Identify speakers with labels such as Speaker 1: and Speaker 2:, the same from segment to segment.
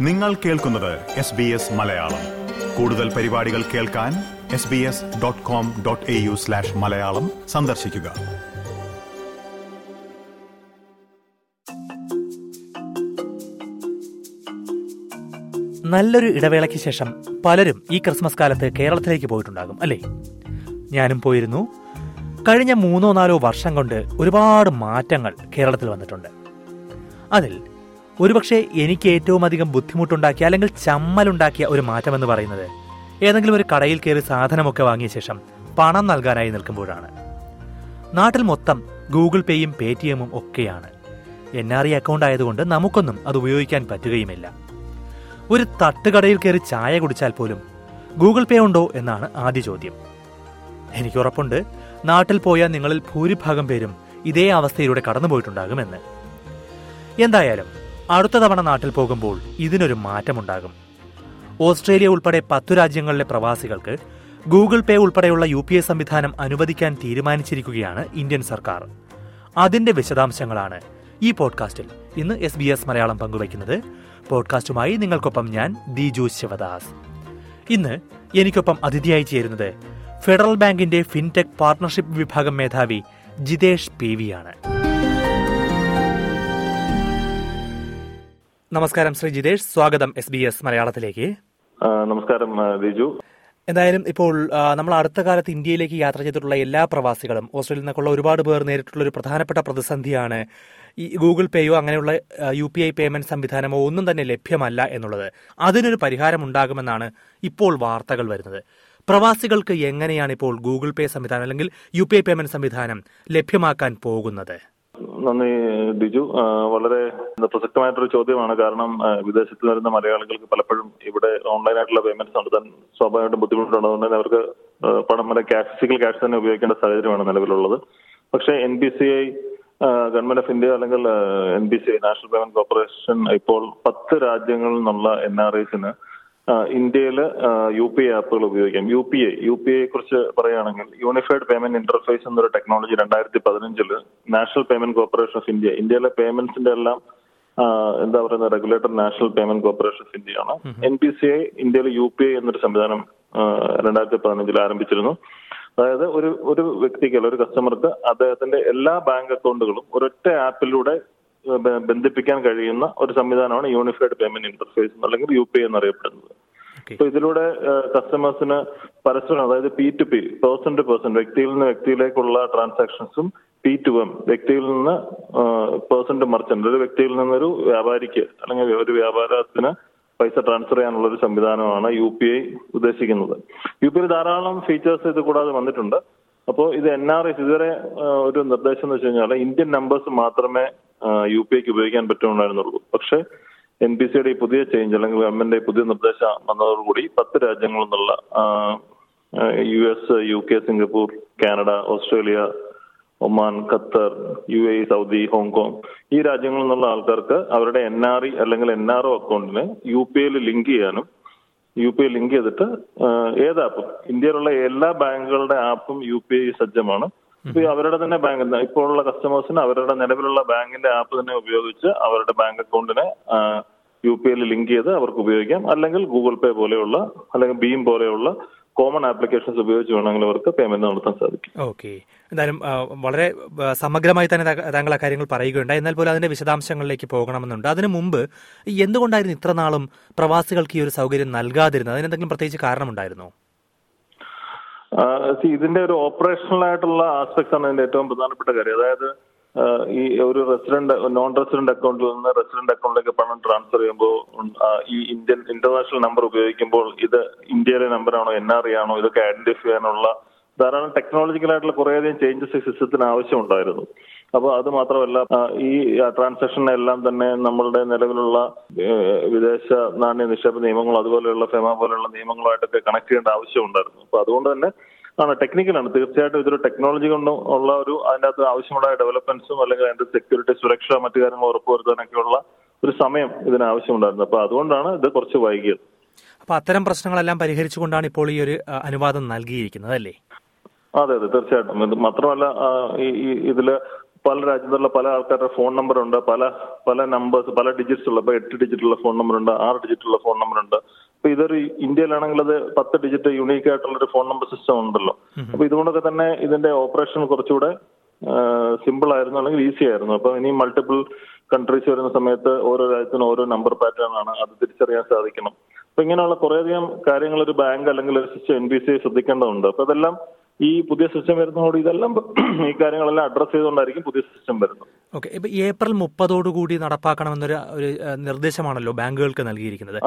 Speaker 1: നിങ്ങൾ കേൾക്കുന്നത് S B S Malayalam. കൂടുതൽ പരിപാടികൾ കേൾക്കാൻ S B S dot com dot A U slash Malayalam സന്ദർശിക്കുക.
Speaker 2: നല്ലൊരു ഇടവേളയ്ക്ക് ശേഷം പലരും ഈ ക്രിസ്മസ് കാലത്ത് കേരളത്തിലേക്ക് പോയിട്ടുണ്ടാകും അല്ലേ? ഞാനും പോയിരുന്നു. കഴിഞ്ഞ മൂന്നോ നാലോ വർഷം കൊണ്ട് ഒരുപാട് മാറ്റങ്ങൾ കേരളത്തിൽ വന്നിട്ടുണ്ട്. അതിൽ ഒരുപക്ഷെ എനിക്ക് ഏറ്റവും അധികം ബുദ്ധിമുട്ടുണ്ടാക്കിയ അല്ലെങ്കിൽ ചമ്മലുണ്ടാക്കിയ ഒരു മാറ്റം എന്ന് പറയുന്നത് ഏതെങ്കിലും ഒരു കടയിൽ കയറി സാധനമൊക്കെ വാങ്ങിയ ശേഷം പണം നൽകാനായി നിൽക്കുമ്പോഴാണ്. നാട്ടിൽ മൊത്തം ഗൂഗിൾ പേയും പേടിഎമ്മും ഒക്കെയാണ്. എൻ ആർ ഐ അക്കൗണ്ട് ആയതുകൊണ്ട് നമുക്കൊന്നും അത് ഉപയോഗിക്കാൻ പറ്റുകയുമില്ല. ഒരു തട്ടുകടയിൽ കയറി ചായ കുടിച്ചാൽ പോലും ഗൂഗിൾ പേ ഉണ്ടോ എന്നാണ് ആദ്യ ചോദ്യം. എനിക്ക് ഉറപ്പുണ്ട് നാട്ടിൽ പോയ നിങ്ങളിൽ ഭൂരിഭാഗം പേരും ഇതേ അവസ്ഥയിലൂടെ കടന്നുപോയിട്ടുണ്ടാകുമെന്ന്. എന്തായാലും അടുത്ത തവണ നാട്ടിൽ പോകുമ്പോൾ ഇതിനൊരു മാറ്റമുണ്ടാകും. ഓസ്ട്രേലിയ ഉൾപ്പെടെ പത്തു രാജ്യങ്ങളിലെ പ്രവാസികൾക്ക് ഗൂഗിൾ പേ ഉൾപ്പെടെയുള്ള യു പി ഐ സംവിധാനം അനുവദിക്കാൻ തീരുമാനിച്ചിരിക്കുകയാണ് ഇന്ത്യൻ സർക്കാർ. അതിന്റെ വിശദാംശങ്ങളാണ് ഈ പോഡ്കാസ്റ്റിൽ. ഇന്ന് എസ് ബി എസ് മലയാളം പങ്കുവയ്ക്കുന്നത് പോഡ്കാസ്റ്റുമായി നിങ്ങൾക്കൊപ്പം ഞാൻ ദിജു ശിവദാസ്. ഇന്ന് എനിക്കൊപ്പം അതിഥിയായി ചേരുന്നത് ഫെഡറൽ ബാങ്കിന്റെ ഫിൻടെക് പാർട്ണർഷിപ്പ് വിഭാഗം മേധാവി ജിതേഷ് പി വി ആണ്. നമസ്കാരം ശ്രീ ജിതേഷ്. സ്വാഗതം എസ് ബി എസ് മലയാളത്തിലേക്ക്.
Speaker 3: നമസ്കാരം ബിജു.
Speaker 2: എന്തായാലും ഇപ്പോൾ നമ്മൾ അടുത്ത കാലത്ത് ഇന്ത്യയിലേക്ക് യാത്ര ചെയ്തിട്ടുള്ള എല്ലാ പ്രവാസികളും ഓസ്ട്രേലിയയിൽ നിന്നൊക്കെയുള്ള ഒരുപാട് പേർ നേരിട്ടുള്ള ഒരു പ്രധാനപ്പെട്ട പ്രതിസന്ധിയാണ് ഈ ഗൂഗിൾ പേയോ അങ്ങനെയുള്ള യു പി ഐ പേയ്മെന്റ് സംവിധാനമോ ഒന്നും തന്നെ ലഭ്യമല്ല എന്നുള്ളത്. അതിനൊരു പരിഹാരം ഉണ്ടാകുമെന്നാണ് ഇപ്പോൾ വാർത്തകൾ വരുന്നത്. പ്രവാസികൾക്ക് എങ്ങനെയാണ് ഇപ്പോൾ ഗൂഗിൾ പേ സംവിധാനം അല്ലെങ്കിൽ യു പി ഐ പേയ്മെന്റ് സംവിധാനം ലഭ്യമാക്കാൻ പോകുന്നത്?
Speaker 3: നന്ദി ബിജു. വളരെ പ്രസക്തമായിട്ടൊരു ചോദ്യമാണ്. കാരണം വിദേശത്ത് വരുന്ന മലയാളികൾക്ക് പലപ്പോഴും ഇവിടെ ഓൺലൈനായിട്ടുള്ള പേയ്മെന്റ് നടത്താൻ സ്വാഭാവികമായിട്ടും ബുദ്ധിമുട്ടുള്ളതുകൊണ്ട് തന്നെ അവർക്ക് പണം വരെ ക്യാഷ് ഫിസിക്കൽ ക്യാഷ് തന്നെ ഉപയോഗിക്കേണ്ട സാഹചര്യമാണ് നിലവിലുള്ളത്. പക്ഷേ N B C I government of India അല്ലെങ്കിൽ N B C I national payment corporation ഇപ്പോൾ പത്ത് രാജ്യങ്ങളിൽ നിന്നുള്ള എൻ ആർ ഐസിന് ഇന്ത്യയിൽ യു പി ഐ ആപ്പുകൾ ഉപയോഗിക്കാം. U P I U P I കുറിച്ച് പറയുകയാണെങ്കിൽ യൂണിഫൈഡ് പേയ്മെന്റ് ഇന്റർഫേസ് എന്നൊരു ടെക്നോളജി രണ്ടായിരത്തി പതിനഞ്ചിൽ national payment corporation of India ഇന്ത്യയിലെ പേയ്മെന്റ്സിന്റെ എല്ലാം എന്താ പറയുന്ന regulator national payment corporation of ഇന്ത്യയാണ് എൻ പി സി ഐ ഇന്ത്യയിൽ യു പി ഐ എന്നൊരു സംവിധാനം രണ്ടായിരത്തി പതിനഞ്ചിൽ ആരംഭിച്ചിരുന്നു. അതായത് ഒരു ഒരു വ്യക്തിക്ക് അല്ല ഒരു കസ്റ്റമർക്ക് അദ്ദേഹത്തിന്റെ എല്ലാ ബാങ്ക് അക്കൗണ്ടുകളും ഒരൊറ്റ ആപ്പിലൂടെ ബന്ധിപ്പിക്കാൻ കഴിയുന്ന ഒരു സംവിധാനമാണ് യൂണിഫൈഡ് പേയ്മെന്റ് ഇന്റർഫേസ് അല്ലെങ്കിൽ യു പി ഐ എന്നറിയപ്പെടുന്നത്. അപ്പൊ ഇതിലൂടെ കസ്റ്റമേഴ്സിന് പരസ്പരം അതായത് P to P person to person വ്യക്തിയിൽ നിന്ന് വ്യക്തിയിലേക്കുള്ള ട്രാൻസാക്ഷൻസും പി ടു എം വ്യക്തിയിൽ നിന്ന് പേഴ്സൺ ടു മർച്ചന്റ് ഒരു വ്യക്തിയിൽ നിന്നൊരു വ്യാപാരിക്ക് അല്ലെങ്കിൽ ഒരു വ്യാപാരത്തിന് പൈസ ട്രാൻസ്ഫർ ചെയ്യാനുള്ള ഒരു സംവിധാനമാണ് യു പി ഐ ഉദ്ദേശിക്കുന്നത്. യു പി ഐ ധാരാളം ഫീച്ചേഴ്സ് ഇത് കൂടാതെ വന്നിട്ടുണ്ട്. അപ്പോൾ ഇത് എൻ ആർ എസ് ഇതുവരെ ഒരു നിർദ്ദേശം എന്ന് വെച്ച് കഴിഞ്ഞാൽ ഇന്ത്യൻ നമ്പേഴ്സ് മാത്രമേ യു പി ഐക്ക് ഉപയോഗിക്കാൻ പറ്റുന്നുണ്ടായിരുന്നുള്ളൂ. പക്ഷേ എൻ പി സിയുടെ ഈ പുതിയ ചേഞ്ച് അല്ലെങ്കിൽ ഗവൺമെന്റ് പുതിയ നിർദ്ദേശം വന്നതോടുകൂടി പത്ത് രാജ്യങ്ങളിൽ നിന്നുള്ള U S U K Singapore Canada Australia Oman Qatar U A Saudi Hong Kong ഈ രാജ്യങ്ങളിൽ നിന്നുള്ള ആൾക്കാർക്ക് അവരുടെ എൻ ആർ ഇ അല്ലെങ്കിൽ എൻ ആർ ഒ അക്കൗണ്ടിന് യു പി ഐയിൽ ലിങ്ക് ചെയ്യാനും യു പി ഐ ലിങ്ക് ചെയ്തിട്ട് ഏത് ആപ്പും ഇന്ത്യയിലുള്ള എല്ലാ ബാങ്കുകളുടെ ആപ്പും യു പി ഐ സജ്ജമാണ്. ഇപ്പൊ അവരുടെ തന്നെ ബാങ്ക് ഇപ്പോഴുള്ള കസ്റ്റമേഴ്സിന് അവരുടെ നിലവിലുള്ള ബാങ്കിന്റെ ആപ്പ് തന്നെ ഉപയോഗിച്ച് അവരുടെ ബാങ്ക് അക്കൗണ്ടിനെ യു പി ഐയിൽ ലിങ്ക് ചെയ്ത് അവർക്ക് ഉപയോഗിക്കാം. അല്ലെങ്കിൽ ഗൂഗിൾ പേ പോലെയുള്ള അല്ലെങ്കിൽ ബീം പോലെയുള്ള കോമൺ ആപ്ലിക്കേഷൻസ് ഉപയോഗിച്ച് വേണമെങ്കിൽ അവർക്ക് പേയ്മെന്റ് നടത്താൻ സാധിക്കും.
Speaker 2: ഓക്കെ എന്തായാലും വളരെ സമഗ്രമായി തന്നെ താങ്കൾ ആ കാര്യങ്ങൾ പറയുകയുണ്ടായി. എന്നാൽ പോലും അതിന്റെ വിശദാംശങ്ങളിലേക്ക് പോകണമെന്നുണ്ട്. അതിനു മുമ്പ് എന്തുകൊണ്ടായിരുന്നു ഇത്ര നാളും പ്രവാസികൾക്ക് ഈ ഒരു സൗകര്യം നൽകാതിരുന്നത്? അതിനെന്തെങ്കിലും പ്രത്യേകിച്ച് കാരണമുണ്ടായിരുന്നോ?
Speaker 3: ഇതിന്റെ ഒരു ഓപ്പറേഷണൽ ആയിട്ടുള്ള ആസ്പെക്ട്സ് ആണ് ഇതിന്റെ ഏറ്റവും പ്രധാനപ്പെട്ട കാര്യം. അതായത് ഈ ഒരു റെസിഡന്റ് നോൺ റെസിഡന്റ് അക്കൗണ്ടിൽ നിന്ന് റെസിഡന്റ് അക്കൗണ്ടിലേക്ക് പണം ട്രാൻസ്ഫർ ചെയ്യുമ്പോൾ ഈ ഇന്ത്യൻ ഇന്റർനാഷണൽ നമ്പർ ഉപയോഗിക്കുമ്പോൾ ഇത് ഇന്ത്യയിലെ നമ്പറാണോ എൻ ആർ ആണോ ഇതൊക്കെ ഐഡന്റിഫൈ ചെയ്യാനുള്ള ധാരാളം ടെക്നോളജിക്കൽ ആയിട്ടുള്ള കുറേയധികം ചേഞ്ചസ് സിസ്റ്റത്തിന് ആവശ്യമുണ്ടായിരുന്നു. അപ്പോൾ അത് മാത്രമല്ല ഈ ട്രാൻസാക്ഷനെല്ലാം തന്നെ നമ്മളുടെ നിലവിലുള്ള വിദേശ നാണ്യ നിക്ഷേപ നിയമങ്ങളും അതുപോലെയുള്ള ഫെമ പോലെയുള്ള നിയമങ്ങളുമായിട്ടൊക്കെ കണക്ട് ചെയ്യേണ്ട ആവശ്യമുണ്ടായിരുന്നു. അപ്പൊ അതുകൊണ്ട് തന്നെ ആണ് ടെക്നിക്കലാണ് തീർച്ചയായിട്ടും ഇതൊരു ടെക്നോളജി കൊണ്ട് ഉള്ള ഒരു അതിന്റെ അകത്ത് ആവശ്യമുള്ള ഡെവലപ്മെന്റ്സും അല്ലെങ്കിൽ അതിന്റെ സെക്യൂരിറ്റി സുരക്ഷ മറ്റു കാര്യങ്ങൾ ഉറപ്പുവരുത്താനൊക്കെയുള്ള ഒരു സമയം ഇതിന് ആവശ്യമുണ്ടായിരുന്നു. അപ്പൊ അതുകൊണ്ടാണ് ഇത് കുറച്ച് വൈകിയത്.
Speaker 2: അപ്പൊ അത്തരം പ്രശ്നങ്ങളെല്ലാം പരിഹരിച്ചുകൊണ്ടാണ് ഇപ്പോൾ ഈ ഒരു അനുവാദം നൽകിയിരിക്കുന്നത് അല്ലേ?
Speaker 3: അതെ അതെ. തീർച്ചയായിട്ടും. ഇത് മാത്രമല്ല ഈ- ഇതിൽ പല രാജ്യത്തുള്ള പല ആൾക്കാരുടെ ഫോൺ നമ്പർ ഉണ്ട് പല പല നമ്പേഴ്സ് പല ഡിജിറ്റ്സ് ഉള്ള ഇപ്പൊ എട്ട് ഡിജിറ്റ് ഉള്ള ഫോൺ നമ്പർ ഉണ്ട് ആറ് ഡിജിറ്റ് ഉള്ള ഫോൺ നമ്പർ ഉണ്ട്. അപ്പൊ ഇതൊരു ഇന്ത്യയിലാണെങ്കിൽ അത് പത്ത് ഡിജിറ്റ് യുണീക്ക് ആയിട്ടുള്ള ഒരു ഫോൺ നമ്പർ സിസ്റ്റം ഉണ്ടല്ലോ അപ്പൊ ഇതുകൊണ്ടൊക്കെ തന്നെ ഇതിന്റെ ഓപ്പറേഷൻ കുറച്ചുകൂടെ സിമ്പിൾ ആയിരുന്നു അല്ലെങ്കിൽ ഈസി ആയിരുന്നു. അപ്പൊ ഇനി മൾട്ടിപ്പിൾ കൺട്രീസ് വരുന്ന സമയത്ത് ഓരോ രാജ്യത്തിനും ഓരോ നമ്പർ പാറ്റേൺ ആണ്. അത് തിരിച്ചറിയാൻ സാധിക്കണം. അപ്പൊ ഇങ്ങനെയുള്ള കുറേയധികം കാര്യങ്ങൾ ഒരു ബാങ്ക് അല്ലെങ്കിൽ ഒരു സിസ്റ്റം എൻ ബി സി ശ്രദ്ധിക്കേണ്ടതുണ്ട്. അപ്പൊ അതെല്ലാം ഈ പുതിയ സിസ്റ്റം വരുന്നതോട് ഇതെല്ലാം ഈ കാര്യങ്ങളെല്ലാം അഡ്രസ് ചെയ്തുകൊണ്ടായിരിക്കും പുതിയ സിസ്റ്റം വരുന്നത്.
Speaker 2: ഓക്കെ ഇപ്പൊ ഏപ്രിൽ മുപ്പതോടുകൂടി നടപ്പാക്കണമെന്നൊരു ഒരു നിർദ്ദേശമാണല്ലോ ബാങ്കുകൾക്ക് നൽകിയിരിക്കുന്നത്.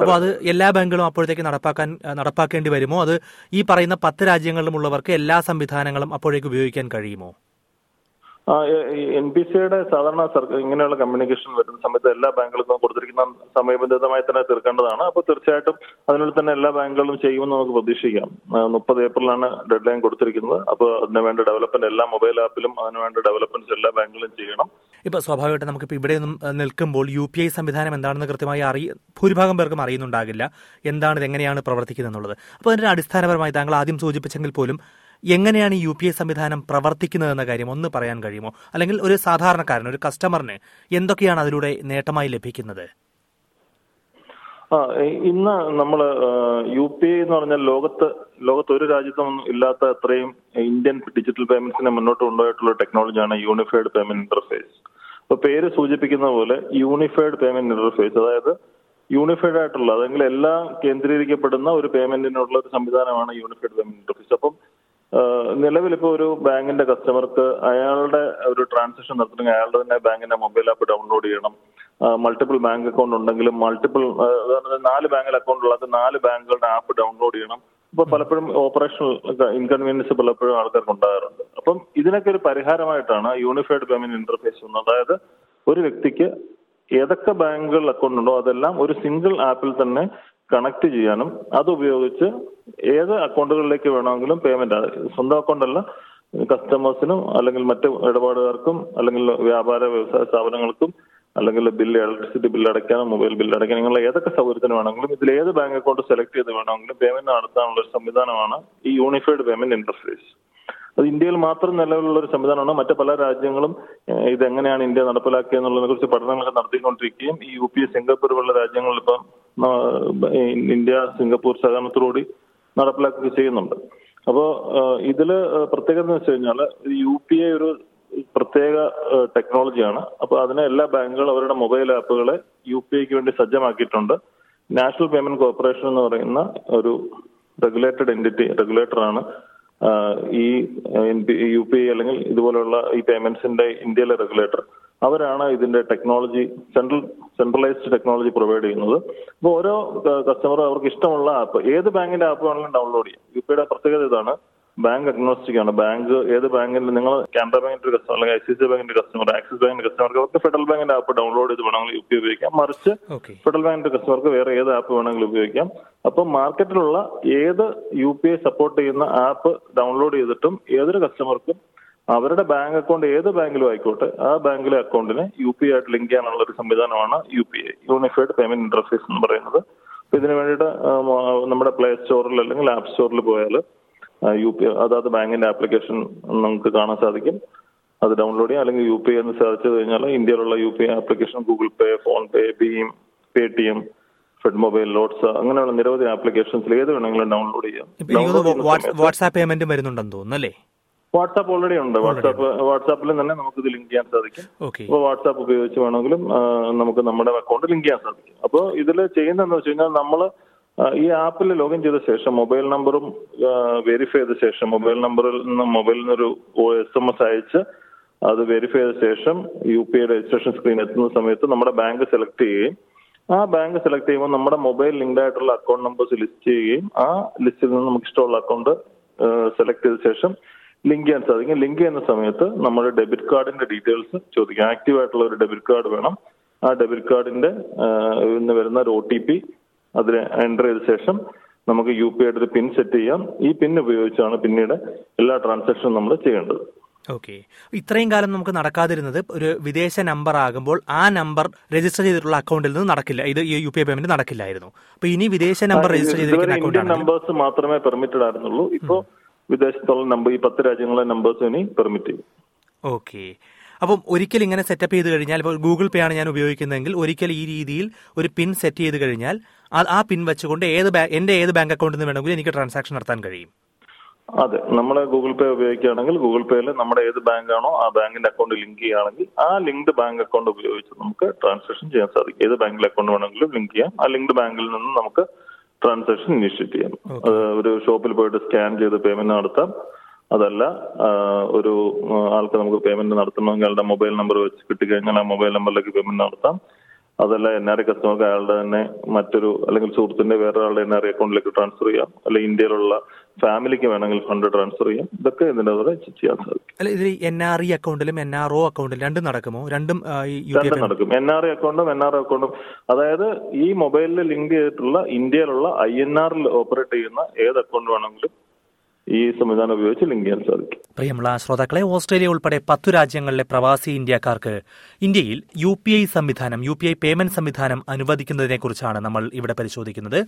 Speaker 2: അപ്പോൾ അത് എല്ലാ ബാങ്കുകളും അപ്പോഴത്തേക്ക് നടപ്പാക്കാൻ നടപ്പാക്കേണ്ടി വരുമോ? അത് ഈ പറയുന്ന പത്ത് രാജ്യങ്ങളിലുമുള്ളവർക്ക് എല്ലാ സംവിധാനങ്ങളും അപ്പോഴേക്ക് ഉപയോഗിക്കാൻ കഴിയുമോ?
Speaker 3: എൻ പി സിയുടെ സാധാരണ ഇങ്ങനെയുള്ള കമ്മ്യൂണിക്കേഷൻ വരുന്ന സമയത്ത് എല്ലാ ബാങ്കുകൾക്കും കൊടുത്തിരിക്കുന്ന സമയബന്ധിതമായി തന്നെ തീർക്കേണ്ടതാണ്. അപ്പോൾ തീർച്ചയായിട്ടും അതിനുള്ളിൽ തന്നെ എല്ലാ ബാങ്കുകളും ചെയ്യുമെന്ന് നമുക്ക് പ്രതീക്ഷിക്കാം. മുപ്പത് ഏപ്രിലാണ് ഡെഡ് ലൈൻ കൊടുത്തിരിക്കുന്നത്. അപ്പോൾ അതിന് വേണ്ട ഡെവലപ്മെന്റ് എല്ലാ മൊബൈൽ ആപ്പിലും അതിന് വേണ്ട എല്ലാ ബാങ്കുകളും ചെയ്യണം.
Speaker 2: ഇപ്പൊ സ്വാഭാവികമായിട്ട് നമുക്ക് ഇവിടെ നിൽക്കുമ്പോൾ യു പി ഐ സംവിധാനം എന്താണെന്ന് കൃത്യമായി അറിയ ഭൂരിഭാഗം പേർക്കും അറിയുന്നുണ്ടാകില്ല. എന്താണ് ഇത് എങ്ങനെയാണ് പ്രവർത്തിക്കുന്നത് എന്നുള്ളത് അപ്പോൾ അതിന്റെ അടിസ്ഥാനപരമായി താങ്കൾ ആദ്യം സൂചിപ്പിച്ചെങ്കിൽ പോലും എങ്ങനെയാണ് ഈ യു പി ഐ സംവിധാനം പ്രവർത്തിക്കുന്നതെന്ന കാര്യം ഒന്ന് പറയാൻ കഴിയുമോ? അല്ലെങ്കിൽ ഒരു സാധാരണക്കാരൻ ഒരു കസ്റ്റമറിന് എന്തൊക്കെയാണ് അതിലൂടെ നേട്ടമായി ലഭിക്കുന്നത്?
Speaker 3: ആ ഇന്ന് നമ്മൾ യു പി ഐ എന്ന് പറഞ്ഞാൽ ലോകത്ത് ലോകത്ത് ഒരു രാജ്യത്തും ഇല്ലാത്ത അത്രയും ഇന്ത്യൻ ഡിജിറ്റൽ പേയ്മെന്റ്സിനെ മുന്നോട്ട് കൊണ്ടുപോയിട്ടുള്ള ടെക്നോളജിയാണ് യൂണിഫൈഡ് പേയ്മെന്റ് ഇന്റർഫേസ് അപ്പൊ പേര് സൂചിപ്പിക്കുന്ന പോലെ യൂണിഫൈഡ് പേയ്മെന്റ് ഇന്റർഫേസ് അതായത് യൂണിഫൈഡ് ആയിട്ടുള്ള അല്ലെങ്കിൽ എല്ലാം കേന്ദ്രീകരിക്കപ്പെടുന്ന ഒരു പേയ്മെന്റിനുള്ള ഒരു സംവിധാനമാണ് യൂണിഫൈഡ് പേയ്മെന്റ് ഇന്റർഫേസ് അപ്പം നിലവിൽ ഇപ്പോൾ ഒരു ബാങ്കിന്റെ കസ്റ്റമർക്ക് അയാളുടെ ഒരു ട്രാൻസാക്ഷൻ നടത്തണമെങ്കിൽ അയാളുടെ തന്നെ ബാങ്കിന്റെ മൊബൈൽ ആപ്പ് ഡൗൺലോഡ് ചെയ്യണം. മൾട്ടിപ്പിൾ ബാങ്ക് അക്കൗണ്ട് ഉണ്ടെങ്കിലും മൾട്ടിപ്പിൾ നാല് ബാങ്കിൽ അക്കൗണ്ട് ഉള്ളത് നാല് ബാങ്കുകളുടെ ആപ്പ് ഡൗൺലോഡ് ചെയ്യണം. അപ്പൊ പലപ്പോഴും ഓപ്പറേഷണൽ ഇൻകൺവീനിയൻസ് പലപ്പോഴും ആൾക്കാർക്ക് ഉണ്ടാകാറുണ്ട്. അപ്പം ഇതിനൊക്കെ ഒരു പരിഹാരമായിട്ടാണ് യൂണിഫൈഡ് പേയ്മെന്റ് ഇന്റർഫേസ് വന്നത്. അതായത് ഒരു വ്യക്തിക്ക് ഏതൊക്കെ ബാങ്കുകളിൽ അക്കൗണ്ട് ഉണ്ടോ അതെല്ലാം ഒരു സിംഗിൾ ആപ്പിൽ തന്നെ കണക്ട് ചെയ്യാനും അത് ഉപയോഗിച്ച് ഏത് അക്കൗണ്ടുകളിലേക്ക് വേണമെങ്കിലും പേയ്മെന്റ് സ്വന്തം അക്കൗണ്ട് അല്ല കസ്റ്റമേഴ്സിനും അല്ലെങ്കിൽ മറ്റ് ഇടപാടുകാർക്കും അല്ലെങ്കിൽ വ്യാപാര വ്യവസായ സ്ഥാപനങ്ങൾക്കും അല്ലെങ്കിൽ ബില്ല് ഇലക്ട്രിസിറ്റി ബില്ല് അടയ്ക്കാനും മൊബൈൽ ബില്ല് അടയ്ക്കാൻ നിങ്ങൾ ഏതൊക്കെ സൗകര്യത്തിന് വേണമെങ്കിലും ഇതിൽ ഏത് ബാങ്ക് അക്കൗണ്ട് സെലക്ട് ചെയ്ത് വേണമെങ്കിലും പേയ്മെന്റ് നടത്താനുള്ള ഒരു സംവിധാനമാണ് ഈ യൂണിഫൈഡ് പേയ്മെന്റ് ഇന്റർഫേസ് അത് ഇന്ത്യയിൽ മാത്രം നിലവിലുള്ള ഒരു സംവിധാനമാണ്. മറ്റു പല രാജ്യങ്ങളും ഇത് ഇതെങ്ങനെയാണ് ഇന്ത്യ നടപ്പിലാക്കിയെന്നുള്ളതിനെ കുറിച്ച് പഠനങ്ങളൊക്കെ നടത്തിക്കൊണ്ടിരിക്കുകയും ഈ യു പി സിംഗപ്പൂർ പോലുള്ള രാജ്യങ്ങളിൽ ഇപ്പം ഇന്ത്യ സിംഗപ്പൂർ സഹകരണത്തോടുകൂടി നടപ്പിലാക്കുകയും ചെയ്യുന്നുണ്ട്. അപ്പോൾ ഇതിൽ പ്രത്യേകത എന്ന് വെച്ച് കഴിഞ്ഞാൽ യു പി ഐ ഒരു പ്രത്യേക ടെക്നോളജിയാണ്. അപ്പോൾ അതിനെ എല്ലാ ബാങ്കുകളും അവരുടെ മൊബൈൽ ആപ്പുകളെ യു പി ഐക്ക് വേണ്ടി സജ്ജമാക്കിയിട്ടുണ്ട്. നാഷണൽ പേയ്മെന്റ് കോർപ്പറേഷൻ എന്ന് പറയുന്ന ഒരു റെഗുലേറ്റഡ് എന്റിറ്റി റെഗുലേറ്ററാണ് ഈ യു പി ഐ അല്ലെങ്കിൽ ഇതുപോലുള്ള ഈ പേയ്മെന്റ്സിന്റെ ഇന്ത്യയിലെ റെഗുലേറ്റർ അവരാണ് ഇതിന്റെ technology central centralised technology provide ചെയ്യുന്നത്. അപ്പോൾ ഓരോ കസ്റ്റമറും അവർക്ക് ഇഷ്ടമുള്ള ആപ്പ് ഏത് ബാങ്കിന്റെ ആപ്പ് വേണമെങ്കിലും ഡൗൺലോഡ് ചെയ്യാം. യു പിയുടെ പ്രത്യേകത ഇതാണ്. ബാങ്ക് അഗ്നോസ്റ്റിക് ആണ്. ബാങ്ക് ഏത് ബാങ്കിന്റെ നിങ്ങൾ കാനറ ബാങ്കിന്റെ ഒരു കസ്റ്റമർ അല്ലെങ്കിൽ ഐ സി സി ബാങ്കിന്റെ കസ്റ്റമർ ആക്സിസ് ബാങ്കിന്റെ കസ്റ്റമർക്ക് അവർക്ക് ഫെഡറൽ ബാങ്കിന്റെ ആപ്പ് ഡൗൺലോഡ് ചെയ്ത് വേണമെങ്കിൽ യു പി ഉപയോഗിക്കാം. മറിച്ച് ഫെഡറൽ ബാങ്കിന്റെ കസ്റ്റമർക്ക് വേറെ ഏത് ആപ്പ് വേണമെങ്കിലും ഉപയോഗിക്കാം. അപ്പോൾ മാർക്കറ്റിലുള്ള ഏത് യു പി ഐ സപ്പോർട്ട് ചെയ്യുന്ന ആപ്പ് ഡൗൺലോഡ് ചെയ്തിട്ടും ഏതൊരു കസ്റ്റമർക്കും അവരുടെ ബാങ്ക് അക്കൗണ്ട് ഏത് ബാങ്കിലും ആയിക്കോട്ടെ ആ ബാങ്കിലെ അക്കൗണ്ടിനെ യു പി ഐ ആയിട്ട് ലിങ്ക് ചെയ്യാനുള്ള ഒരു സംവിധാനമാണ് U P I. Unified payment interface എന്ന് പറയുന്നത്. അപ്പൊ ഇതിനു വേണ്ടിയിട്ട് നമ്മുടെ പ്ലേ സ്റ്റോറിൽ അല്ലെങ്കിൽ ആപ്പ് സ്റ്റോറിൽ പോയാൽ യു പി അതാത് ബാങ്കിന്റെ ആപ്ലിക്കേഷൻ നമുക്ക് കാണാൻ സാധിക്കും. അത് ഡൗൺലോഡ് ചെയ്യാം. അല്ലെങ്കിൽ യു പി ഐ എന്ന് സെർച്ച് ചെയ്ത് കഴിഞ്ഞാൽ ഇന്ത്യയിലുള്ള U P I application Google Pay PhonePe Bhim Paytm fed mobile lots അങ്ങനെയുള്ള നിരവധി ആപ്ലിക്കേഷൻസിൽ ഏത് വേണമെങ്കിലും ഡൗൺലോഡ് ചെയ്യാം.
Speaker 2: വാട്സാപ്പ് പേയ്മെന്റ് വരുന്നുണ്ടെന്ന് തോന്നുന്നു അല്ലേ?
Speaker 3: വാട്സാപ്പ് ഓൾറെഡി ഉണ്ട്. വാട്സാപ്പ് വാട്സാപ്പിൽ തന്നെ നമുക്ക് ഇത് ലിങ്ക് ചെയ്യാൻ സാധിക്കും. അപ്പോൾ വാട്സാപ്പ് ഉപയോഗിച്ച് വേണമെങ്കിലും നമുക്ക് നമ്മുടെ അക്കൗണ്ട് ലിങ്ക് ചെയ്യാൻ സാധിക്കും. അപ്പോൾ ഇതിൽ ചെയ്യുന്നതെന്ന് വെച്ച് കഴിഞ്ഞാൽ നമ്മൾ ഈ ആപ്പിൽ ലോഗിൻ ചെയ്ത ശേഷം മൊബൈൽ നമ്പറും വെരിഫൈ ചെയ്ത ശേഷം മൊബൈൽ നമ്പറിൽ നിന്ന് മൊബൈലിൽ നിന്നൊരു എസ് എം എസ് അയച്ച് അത് വെരിഫൈ ചെയ്ത ശേഷം U P I registration screen എത്തുന്ന സമയത്ത് നമ്മുടെ ബാങ്ക് സെലക്ട് ചെയ്യുകയും ആ ബാങ്ക് സെലക്ട് ചെയ്യുമ്പോൾ നമ്മുടെ മൊബൈൽ ലിങ്ക്ഡ് ആയിട്ടുള്ള അക്കൗണ്ട് നമ്പേഴ്സ് ലിസ്റ്റ് ചെയ്യുകയും ആ ലിസ്റ്റിൽ നിന്ന് നമുക്ക് ഇഷ്ടമുള്ള അക്കൗണ്ട് സെലക്ട് ചെയ്ത ശേഷം ലിങ്ക് ചെയ്യാൻ സാധിക്കും. ലിങ്ക് ചെയ്യുന്ന സമയത്ത് നമ്മുടെ ഡെബിറ്റ് കാർഡിന്റെ ഡീറ്റെയിൽസ് ചോദിക്കും. ആക്റ്റീവ് ആയിട്ടുള്ള ഒരു ഡെബിറ്റ് കാർഡ് വേണം. ആ ഡെബിറ്റ് കാർഡിന്റെ വരുന്ന ഒരു ഒ ടി പി അതിൽ എന്റർ ചെയ്ത ശേഷം നമുക്ക് യു പി ഐയുടെ ഒരു പിൻ സെറ്റ് ചെയ്യാം. ഈ പിൻ ഉപയോഗിച്ചാണ് പിന്നീട് എല്ലാ ട്രാൻസാക്ഷനും നമ്മൾ ചെയ്യേണ്ടത്.
Speaker 2: ഓക്കെ ഇത്രയും കാലം നമുക്ക് നടക്കാതിരുന്നത് ഒരു വിദേശ നമ്പർ ആകുമ്പോൾ ആ നമ്പർ രജിസ്റ്റർ ചെയ്തിട്ടുള്ള അക്കൗണ്ടിൽ നിന്ന് നടക്കില്ല. ഇത് യു പി ഐ പേയ്മെന്റ് നടക്കില്ലായിരുന്നു. അപ്പൊ ഇനി വിദേശ നമ്പർ രജിസ്റ്റർ ചെയ്തിരിക്കുന്ന അക്കൗണ്ട്
Speaker 3: നമ്പേഴ്സ് മാത്രമേ പെർമിറ്റഡ് ആയിരുന്നുള്ളൂ. ഇപ്പോ വിദേശത്തുള്ള നമ്പർ ഈ പത്ത് രാജ്യങ്ങളിലെ നമ്പേഴ്സ് ഇനി പെർമിറ്റ് ചെയ്യും.
Speaker 2: ഓക്കെ അപ്പം ഒരിക്കൽ ഇങ്ങനെ സെറ്റപ്പ് ചെയ്ത് കഴിഞ്ഞാൽ ഇപ്പോൾ ഗൂഗിൾ പേ ആണ് ഞാൻ ഉപയോഗിക്കുന്നതെങ്കിൽ ഒരിക്കൽ ഈ രീതിയിൽ ഒരു പിൻ സെറ്റ് ചെയ്ത് കഴിഞ്ഞാൽ ആ- പിൻ വെച്ചുകൊണ്ട് ഏത് എന്റെ ഏത് ബാങ്ക് അക്കൗണ്ടിൽ നിന്ന് വേണമെങ്കിലും എനിക്ക് ട്രാൻസാക്ഷൻ നടത്താൻ കഴിയും.
Speaker 3: അതെ നമ്മൾ ഗൂഗിൾ പേ ഉപയോഗിക്കുകയാണെങ്കിൽ ഗൂഗിൾ പേയിൽ നമ്മുടെ ഏത് ബാങ്ക് ആണോ ആ ബാങ്കിന്റെ അക്കൗണ്ട് ലിങ്ക് ചെയ്യുകയാണെങ്കിൽ ആ ലിങ്ക്ഡ് ബാങ്ക് അക്കൗണ്ട് ഉപയോഗിച്ച് നമുക്ക് ട്രാൻസാക്ഷൻ ചെയ്യാൻ സാധിക്കും. ഏത് ബാങ്കിലെ അക്കൗണ്ട് വേണമെങ്കിലും ലിങ്ക് ചെയ്യാം. ആ ലിങ്ക്ഡ് ബാങ്കിൽ നിന്ന് നമുക്ക് ട്രാൻസാക്ഷൻ ഇനിഷ്യേറ്റ് ചെയ്യാം. ഒരു ഷോപ്പിൽ പോയിട്ട് സ്കാൻ ചെയ്ത് പേയ്മെന്റ് നടത്താം. അതല്ല ഒരു ആൾക്ക് നമുക്ക് പേയ്മെന്റ് നടത്തണമെങ്കിൽ അയാളുടെ മൊബൈൽ നമ്പർ വെച്ച് കിട്ടിക്കഴിഞ്ഞാൽ ആ മൊബൈൽ നമ്പറിലേക്ക് പേയ്മെന്റ് നടത്താം. അതല്ല എൻ ആർ ഐ കസ്റ്റമർക്ക് അയാളുടെ തന്നെ മറ്റൊരു അല്ലെങ്കിൽ സുഹൃത്തിന്റെ വേറൊരാളുടെ എൻ ആർ ഐ അക്കൗണ്ടിലേക്ക് ട്രാൻസ്ഫർ ചെയ്യാം. അല്ലെങ്കിൽ ഇന്ത്യയിലുള്ള ഫാമിലിക്ക് വേണമെങ്കിൽ ഫണ്ട് ട്രാൻസ്ഫർ ചെയ്യാം. ഇതൊക്കെ ഇതിന്റെ കൂടെ ചെയ്യാൻ സാധിക്കും.
Speaker 2: അല്ല ഇതിൽ എൻ ആർ ഇ അക്കൗണ്ടിലും എൻ ആർ ഒ അക്കൗണ്ടിലും രണ്ടും നടക്കുമോ? രണ്ടും ഐ
Speaker 3: രണ്ടും നടക്കും. എൻ ആർ ഐ അക്കൗണ്ടും എൻ ആർ ഒ അക്കൗണ്ടും അതായത് ഈ മൊബൈലിൽ ലിങ്ക് ചെയ്തിട്ടുള്ള ഇന്ത്യയിലുള്ള ഐ എൻ ആറിൽ ഓപ്പറേറ്റ് ചെയ്യുന്ന ഏത് അക്കൗണ്ട് വേണമെങ്കിലും ഈ സംവിധാനം ഉപയോഗിച്ച് ലിങ്ക് ചെയ്യാൻ സാധിക്കും.
Speaker 2: പ്രിയമുള്ള ശ്രോതാക്കളെ ഓസ്ട്രേലിയ ഉൾപ്പെടെ പത്തു രാജ്യങ്ങളിലെ പ്രവാസി ഇന്ത്യക്കാർക്ക് ഇന്ത്യയിൽ യു പി ഐ സംവിധാനം യു പി ഐ പേയ്മെന്റ് സംവിധാനം അനുവദിക്കുന്നതിനെക്കുറിച്ചാണ് നമ്മൾ ഇവിടെ പരിശോധിക്കുന്നത്.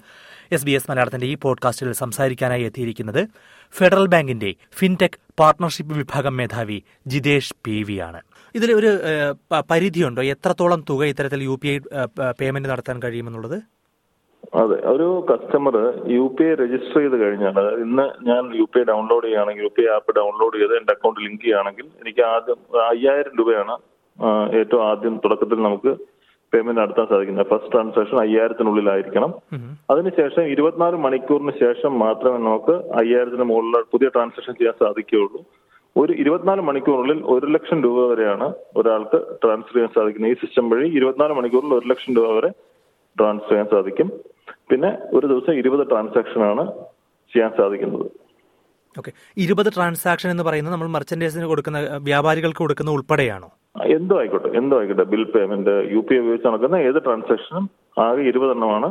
Speaker 2: എസ് ബി എസ് മലയാളത്തിന്റെ ഈ പോഡ്കാസ്റ്റിൽ സംസാരിക്കാനായി എത്തിയിരിക്കുന്നത് ഫെഡറൽ ബാങ്കിന്റെ ഫിൻടെക് പാർട്ണർഷിപ്പ് വിഭാഗം മേധാവി ജിതേഷ് പി വി ആണ് ഇതിൽ ഒരു പരിധിയുണ്ടോ? എത്രത്തോളം തുക ഇത്തരത്തിൽ യു പി ഐ പേയ്മെന്റ് നടത്താൻ കഴിയുമെന്നുള്ളത്?
Speaker 3: അതെ ഒരു customer U P I register ചെയ്ത് കഴിഞ്ഞാൽ അതായത് ഇന്ന് ഞാൻ യു പി ഐ ഡൗൺലോഡ് ചെയ്യുകയാണെങ്കിൽ U P I app download ചെയ്ത് എന്റെ അക്കൗണ്ട് ലിങ്ക് ചെയ്യുകയാണെങ്കിൽ എനിക്ക് ആദ്യം അയ്യായിരം രൂപയാണ് ഏറ്റവും ആദ്യം തുടക്കത്തിൽ നമുക്ക് പേയ്മെന്റ് നടത്താൻ സാധിക്കുന്നത്. ഫസ്റ്റ് ട്രാൻസാക്ഷൻ അയ്യായിരത്തിനുള്ളിലായിരിക്കണം. അതിനുശേഷം ഇരുപത്തിനാല് മണിക്കൂറിന് ശേഷം മാത്രമേ നമുക്ക് അയ്യായിരത്തിന് മുകളിലുള്ള പുതിയ ട്രാൻസാക്ഷൻ ചെയ്യാൻ സാധിക്കുകയുള്ളൂ. ഒരു ഇരുപത്തിനാല് മണിക്കൂറിനുള്ളിൽ ഒരു ലക്ഷം രൂപ വരെയാണ് ഒരാൾക്ക് ട്രാൻസ്ഫർ ചെയ്യാൻ സാധിക്കുന്നത്. ഈ സിസ്റ്റം വഴി ഇരുപത്തിനാല് മണിക്കൂറിൽ ഒരു ലക്ഷം രൂപ വരെ ട്രാൻസ്ഫർ ചെയ്യാൻ സാധിക്കും. പിന്നെ ഒരു ദിവസം ഇരുപത് ട്രാൻസാക്ഷൻ ആണ് ചെയ്യാൻ സാധിക്കുന്നത്.
Speaker 2: ഓക്കെ. ഇരുപത് ട്രാൻസാക്ഷൻ എന്ന് പറയുന്നത് നമ്മൾ മർച്ചന്റൈസിന് കൊടുക്കുന്ന വ്യാപാരികൾക്ക് കൊടുക്കുന്ന ഉൾപ്പെടെയാണോ?
Speaker 3: എന്തോ ആയിക്കോട്ടെ എന്തോ ആയിക്കോട്ടെ. Bill payment U P I ഉപയോഗിച്ച് നടക്കുന്ന ഏത് ട്രാൻസാക്ഷനും ആകെ ഇരുപതെണ്ണമാണ്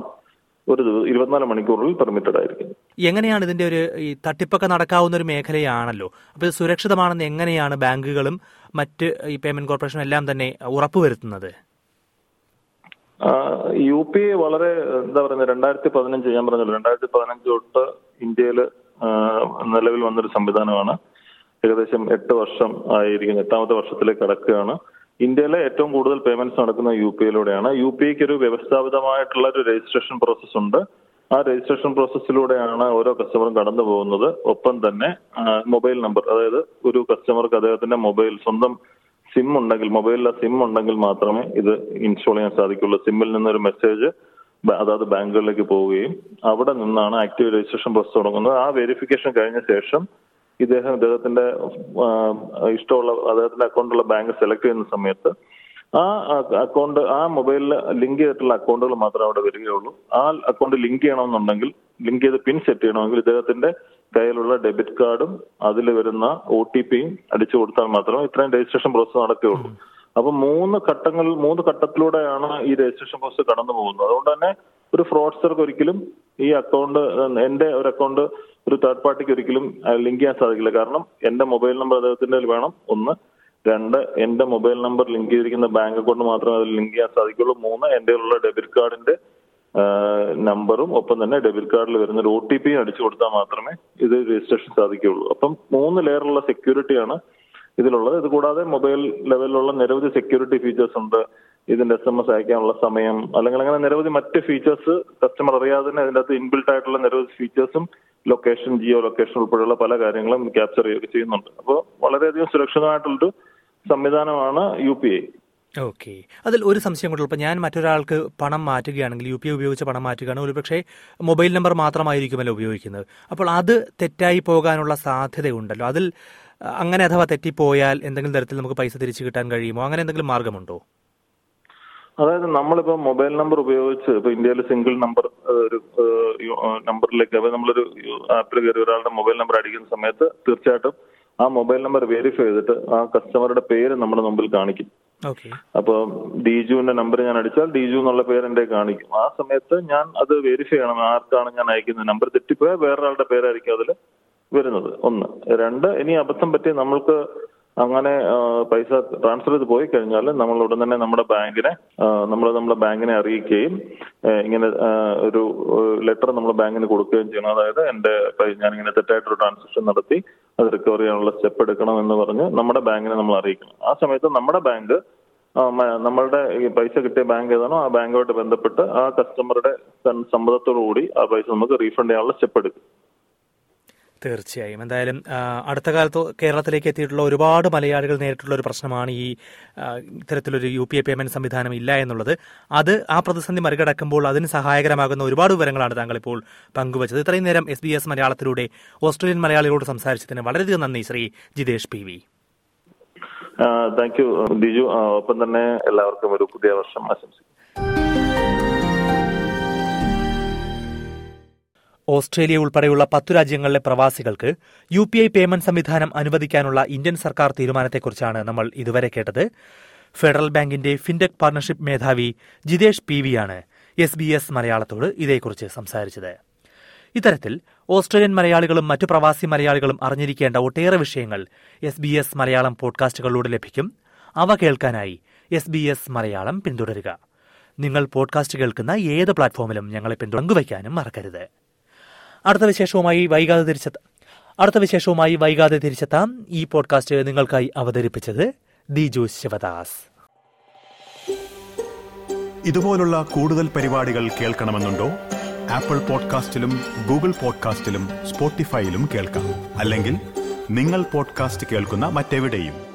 Speaker 3: ഒരു ഇരുപത്തിനാല് മണിക്കൂറിൽ പെർമിറ്റഡ് ആയിരിക്കും
Speaker 2: എങ്ങനെയാണ് ഇതിന്റെ ഒരു ഈ തട്ടിപ്പൊക്കെ നടക്കാവുന്ന ഒരു മേഖലയാണല്ലോ? അപ്പോൾ ഇത് സുരക്ഷിതമാണെന്ന് എങ്ങനെയാണ് ബാങ്കുകളും മറ്റ് ഈ പേയ്മെന്റ് കോർപ്പറേഷനും എല്ലാം തന്നെ ഉറപ്പുവരുത്തുന്നത്?
Speaker 3: യു പി എ വളരെ എന്താ പറയുന്നത് രണ്ടായിരത്തി പതിനഞ്ച് ഞാൻ പറഞ്ഞല്ലോ രണ്ടായിരത്തി പതിനഞ്ച് തൊട്ട് ഇന്ത്യയിൽ നിലവിൽ വന്നൊരു സംവിധാനമാണ്. ഏകദേശം എട്ട് വർഷം ആയിരിക്കുന്നു എട്ടാമത്തെ വർഷത്തിലേക്ക് കടക്കുകയാണ്. ഇന്ത്യയിലെ ഏറ്റവും കൂടുതൽ പേയ്മെന്റ്സ് നടക്കുന്ന യു പി ഐയിലൂടെയാണ് യു പി ഐക്ക് ഒരു വ്യവസ്ഥാപിതമായിട്ടുള്ള ഒരു രജിസ്ട്രേഷൻ പ്രോസസ് ഉണ്ട്. ആ രജിസ്ട്രേഷൻ പ്രോസസ്സിലൂടെയാണ് ഓരോ കസ്റ്റമറും കടന്നു പോകുന്നത്. ഒപ്പം തന്നെ മൊബൈൽ നമ്പർ അതായത് ഒരു കസ്റ്റമർക്ക് അദ്ദേഹത്തിന്റെ മൊബൈൽ സ്വന്തം സിം ഉണ്ടെങ്കിൽ മൊബൈലിലെ സിം ഉണ്ടെങ്കിൽ മാത്രമേ ഇത് ഇൻസ്റ്റാൾ ചെയ്യാൻ സാധിക്കുള്ളൂ. സിമ്മിൽ നിന്നൊരു മെസ്സേജ് അതായത് ബാങ്കുകളിലേക്ക് പോവുകയും അവിടെ നിന്നാണ് ആക്റ്റീവ് രജിസ്ട്രേഷൻ പ്രോസസ് തുടങ്ങുന്നത്. ആ വെരിഫിക്കേഷൻ കഴിഞ്ഞ ശേഷം ഇദ്ദേഹം ഇദ്ദേഹത്തിന്റെ ഇഷ്ടമുള്ള അദ്ദേഹത്തിന്റെ അക്കൗണ്ടുള്ള ബാങ്ക് സെലക്ട് ചെയ്യുന്ന സമയത്ത് ആ അക്കൗണ്ട് ആ മൊബൈലിൽ ലിങ്ക് ചെയ്തിട്ടുള്ള അക്കൗണ്ടുകൾ മാത്രമേ അവിടെ വരികയുള്ളൂ. ആ അക്കൗണ്ട് ലിങ്ക് ചെയ്യണമെന്നുണ്ടെങ്കിൽ ലിങ്ക് ചെയ്ത് പിൻ സെറ്റ് ചെയ്യണമെങ്കിൽ ഇദ്ദേഹത്തിന്റെ കയ്യിലുള്ള ഡെബിറ്റ് കാർഡും അതിൽ വരുന്ന ഒ ടി പിയും അടിച്ചു കൊടുത്താൽ മാത്രമേ ഇത്രയും രജിസ്ട്രേഷൻ പ്രോസസ്സ് നടക്കുകയുള്ളൂ. അപ്പൊ മൂന്ന് ഘട്ടങ്ങൾ മൂന്ന് ഘട്ടത്തിലൂടെയാണ് ഈ രജിസ്ട്രേഷൻ പ്രോസസ്സ് കടന്നു പോകുന്നത്. അതുകൊണ്ട് തന്നെ ഒരു ഫ്രോഡ്സ്റ്റർക്ക് ഒരിക്കലും ഈ അക്കൗണ്ട് എന്റെ ഒരു അക്കൗണ്ട് ഒരു തേർഡ് പാർട്ടിക്ക് ഒരിക്കലും ലിങ്ക് ചെയ്യാൻ സാധിക്കില്ല. കാരണം എന്റെ മൊബൈൽ നമ്പർ അദ്ദേഹത്തിന്റെ വേണം. ഒന്ന് രണ്ട് എന്റെ മൊബൈൽ നമ്പർ ലിങ്ക് ചെയ്തിരിക്കുന്ന ബാങ്ക് അക്കൗണ്ട് മാത്രമേ അതിൽ ലിങ്ക് ചെയ്യാൻ സാധിക്കുള്ളൂ. മൂന്ന് എന്റെ ഉള്ള ഡെബിറ്റ് കാർഡിന്റെ നമ്പറും ഒപ്പം തന്നെ ഡെബിറ്റ് കാർഡിൽ വരുന്ന ഒരു ഒ ടി പിയും അടിച്ചു കൊടുത്താൽ മാത്രമേ ഇത് രജിസ്ട്രേഷൻ സാധിക്കുകയുള്ളൂ. അപ്പം മൂന്ന് ലെയറുള്ള സെക്യൂരിറ്റിയാണ് ഇതിലുള്ളത്. ഇത് കൂടാതെ മൊബൈൽ ലെവലിലുള്ള നിരവധി സെക്യൂരിറ്റി ഫീച്ചേഴ്സ് ഉണ്ട്. ഇതിന്റെ എസ് എം എസ് അയക്കാനുള്ള സമയം അല്ലെങ്കിൽ അങ്ങനെ നിരവധി മറ്റ് ഫീച്ചേഴ്സ് കസ്റ്റമർ അറിയാതെ തന്നെ അതിന്റെ അകത്ത് ഇൻബിൽട്ട് ആയിട്ടുള്ള നിരവധി ഫീച്ചേഴ്സും ലൊക്കേഷൻ ജിയോ ലൊക്കേഷൻ ഉൾപ്പെടെയുള്ള പല കാര്യങ്ങളും ക്യാപ്ചർ ചെയ്യുന്നുണ്ട്. അപ്പോൾ വളരെയധികം സുരക്ഷിതമായിട്ടുള്ളൊരു സംവിധാനമാണ് യു പി ഐ.
Speaker 2: ഓക്കെ. അതിൽ ഒരു സംശയം കൂടെ ഇപ്പം ഞാൻ മറ്റൊരാൾക്ക് പണം മാറ്റുകയാണെങ്കിൽ യു പി ഐ ഉപയോഗിച്ച് പണം മാറ്റുകയാണെങ്കിൽ ഒരുപക്ഷെ മൊബൈൽ നമ്പർ മാത്രമായിരിക്കുമല്ലോ ഉപയോഗിക്കുന്നത്. അപ്പോൾ അത് തെറ്റായി പോകാനുള്ള സാധ്യതയുണ്ടല്ലോ. അതിൽ അങ്ങനെ അഥവാ തെറ്റിപ്പോയാൽ എന്തെങ്കിലും തരത്തിൽ നമുക്ക് പൈസ തിരിച്ചു കിട്ടാൻ കഴിയുമോ? അങ്ങനെ എന്തെങ്കിലും മാർഗമുണ്ടോ?
Speaker 3: അതായത് നമ്മളിപ്പോ മൊബൈൽ നമ്പർ ഉപയോഗിച്ച് ഇപ്പൊ ഇന്ത്യയിൽ സിംഗിൾ നമ്പർ ഒരു നമ്പറിലേക്ക് അപ്പൊ നമ്മളൊരു ആപ്പിൽ കയറി ഒരാളുടെ മൊബൈൽ നമ്പർ അടിക്കുന്ന സമയത്ത് തീർച്ചയായിട്ടും ആ മൊബൈൽ നമ്പർ വെരിഫൈ ചെയ്തിട്ട് ആ കസ്റ്റമറുടെ പേര് നമ്മുടെ മുമ്പിൽ കാണിക്കും. അപ്പൊ ഡിജുവിന്റെ നമ്പർ ഞാൻ അടിച്ചാൽ ഡിജു എന്നുള്ള പേര് എന്റെ കാണിക്കും. ആ സമയത്ത് ഞാൻ അത് വെരിഫൈ ചെയ്യണം. ആർക്കാണ് ഞാൻ അയക്കുന്നത്? നമ്പർ തെറ്റിപ്പോയാൽ വേറൊരാളുടെ പേരായിരിക്കും അതിൽ വരുന്നത്. ഒന്ന്. രണ്ട് ഇനി അബദ്ധം പറ്റി നമ്മൾക്ക് അങ്ങനെ പൈസ ട്രാൻസ്ഫർ ചെയ്ത് പോയി കഴിഞ്ഞാൽ നമ്മൾ ഉടൻ തന്നെ നമ്മുടെ ബാങ്കിനെ നമ്മൾ നമ്മുടെ ബാങ്കിനെ അറിയിക്കുകയും ഇങ്ങനെ ഒരു ലെറ്റർ നമ്മൾ ബാങ്കിന് കൊടുക്കുകയും ചെയ്യണം. അതായത് എന്റെ ഞാൻ ഇങ്ങനെ തെറ്റായിട്ടൊരു ട്രാൻസാക്ഷൻ നടത്തി അത് റിക്കവർ ചെയ്യാനുള്ള സ്റ്റെപ്പ് എടുക്കണം എന്ന് പറഞ്ഞ് നമ്മുടെ ബാങ്കിനെ നമ്മൾ അറിയിക്കണം. ആ സമയത്ത് നമ്മുടെ ബാങ്ക് നമ്മളുടെ ഈ പൈസ കിട്ടിയ ബാങ്ക് ഏതാണോ ആ ബാങ്കുമായിട്ട് ബന്ധപ്പെട്ട് ആ കസ്റ്റമറുടെ കൂടി ആ പൈസ നമുക്ക് റീഫണ്ട് ചെയ്യാനുള്ള സ്റ്റെപ്പ് എടുക്കും.
Speaker 2: തീർച്ചയായും. എന്തായാലും അടുത്ത കാലത്ത് കേരളത്തിലേക്ക് എത്തിയിട്ടുള്ള ഒരുപാട് മലയാളികൾ നേരിട്ടുള്ള ഒരു പ്രശ്നമാണ് ഈ ഇത്തരത്തിലൊരു യു പി ഐ പേയ്മെന്റ് സംവിധാനം ഇല്ല എന്നുള്ളത്. അത് ആ പ്രതിസന്ധി മറികടക്കുമ്പോൾ അതിന് സഹായകരമാകുന്ന ഒരുപാട് വിവരങ്ങളാണ് താങ്കൾ ഇപ്പോൾ പങ്കുവച്ചത്. ഇത്രയും നേരം എസ് ബി എസ് മലയാളത്തിലൂടെ ഓസ്ട്രേലിയൻ മലയാളികളോട് സംസാരിച്ചതിന് വളരെയധികം നന്ദി Shri Jithesh P V.
Speaker 3: Thank you Biju. ഒപ്പം തന്നെ എല്ലാവർക്കും ഒരു പുതിയ വർഷം ആശംസിക്കുന്നു.
Speaker 2: ഓസ്ട്രേലിയ ഉൾപ്പെടെയുള്ള പത്തു രാജ്യങ്ങളിലെ പ്രവാസികൾക്ക് യു പി ഐ പേയ്മെന്റ് സംവിധാനം അനുവദിക്കാനുള്ള ഇന്ത്യൻ സർക്കാർ തീരുമാനത്തെക്കുറിച്ചാണ് നമ്മൾ ഇതുവരെ കേട്ടത്. ഫെഡറൽ ബാങ്കിന്റെ ഫിൻടെക് പാർട്ണർഷിപ്പ് മേധാവി ജിതേഷ് പി വിയാണ് എസ് ബി എസ് മലയാളത്തോട് ഇതേക്കുറിച്ച് സംസാരിച്ചത്. ഇത്തരത്തിൽ ഓസ്ട്രേലിയൻ മലയാളികളും മറ്റു പ്രവാസി മലയാളികളും അറിഞ്ഞിരിക്കേണ്ട ഒട്ടേറെ വിഷയങ്ങൾ എസ് ബി എസ് മലയാളം പോഡ്കാസ്റ്റുകളിലൂടെ ലഭിക്കും. അവ കേൾക്കാനായി എസ് ബി എസ് മലയാളം പിന്തുടരുക. നിങ്ങൾ പോഡ്കാസ്റ്റ് കേൾക്കുന്ന ഏത് പ്ലാറ്റ്ഫോമിലും ഞങ്ങളെ പിന്തുടങ്ങുവയ്ക്കാനും മറക്കരുത്. അടുത്ത വിശേഷവുമായി വൈകാതെ തിരിച്ചെത്താം. അടുത്ത വിശേഷവുമായി വൈകാതെ തിരിച്ചെത്താം ഈ പോഡ്കാസ്റ്റ് നിങ്ങൾക്കായി അവതരിപ്പിച്ചത് ദിജു ശിവദാസ്.
Speaker 1: ഇതുപോലുള്ള കൂടുതൽ പരിപാടികൾ കേൾക്കണമെന്നുണ്ടോ? ആപ്പിൾ പോഡ്കാസ്റ്റിലും ഗൂഗിൾ പോഡ്കാസ്റ്റിലും സ്പോട്ടിഫൈയിലും കേൾക്കാം. അല്ലെങ്കിൽ നിങ്ങൾ പോഡ്കാസ്റ്റ് കേൾക്കുന്ന മറ്റെവിടെയും.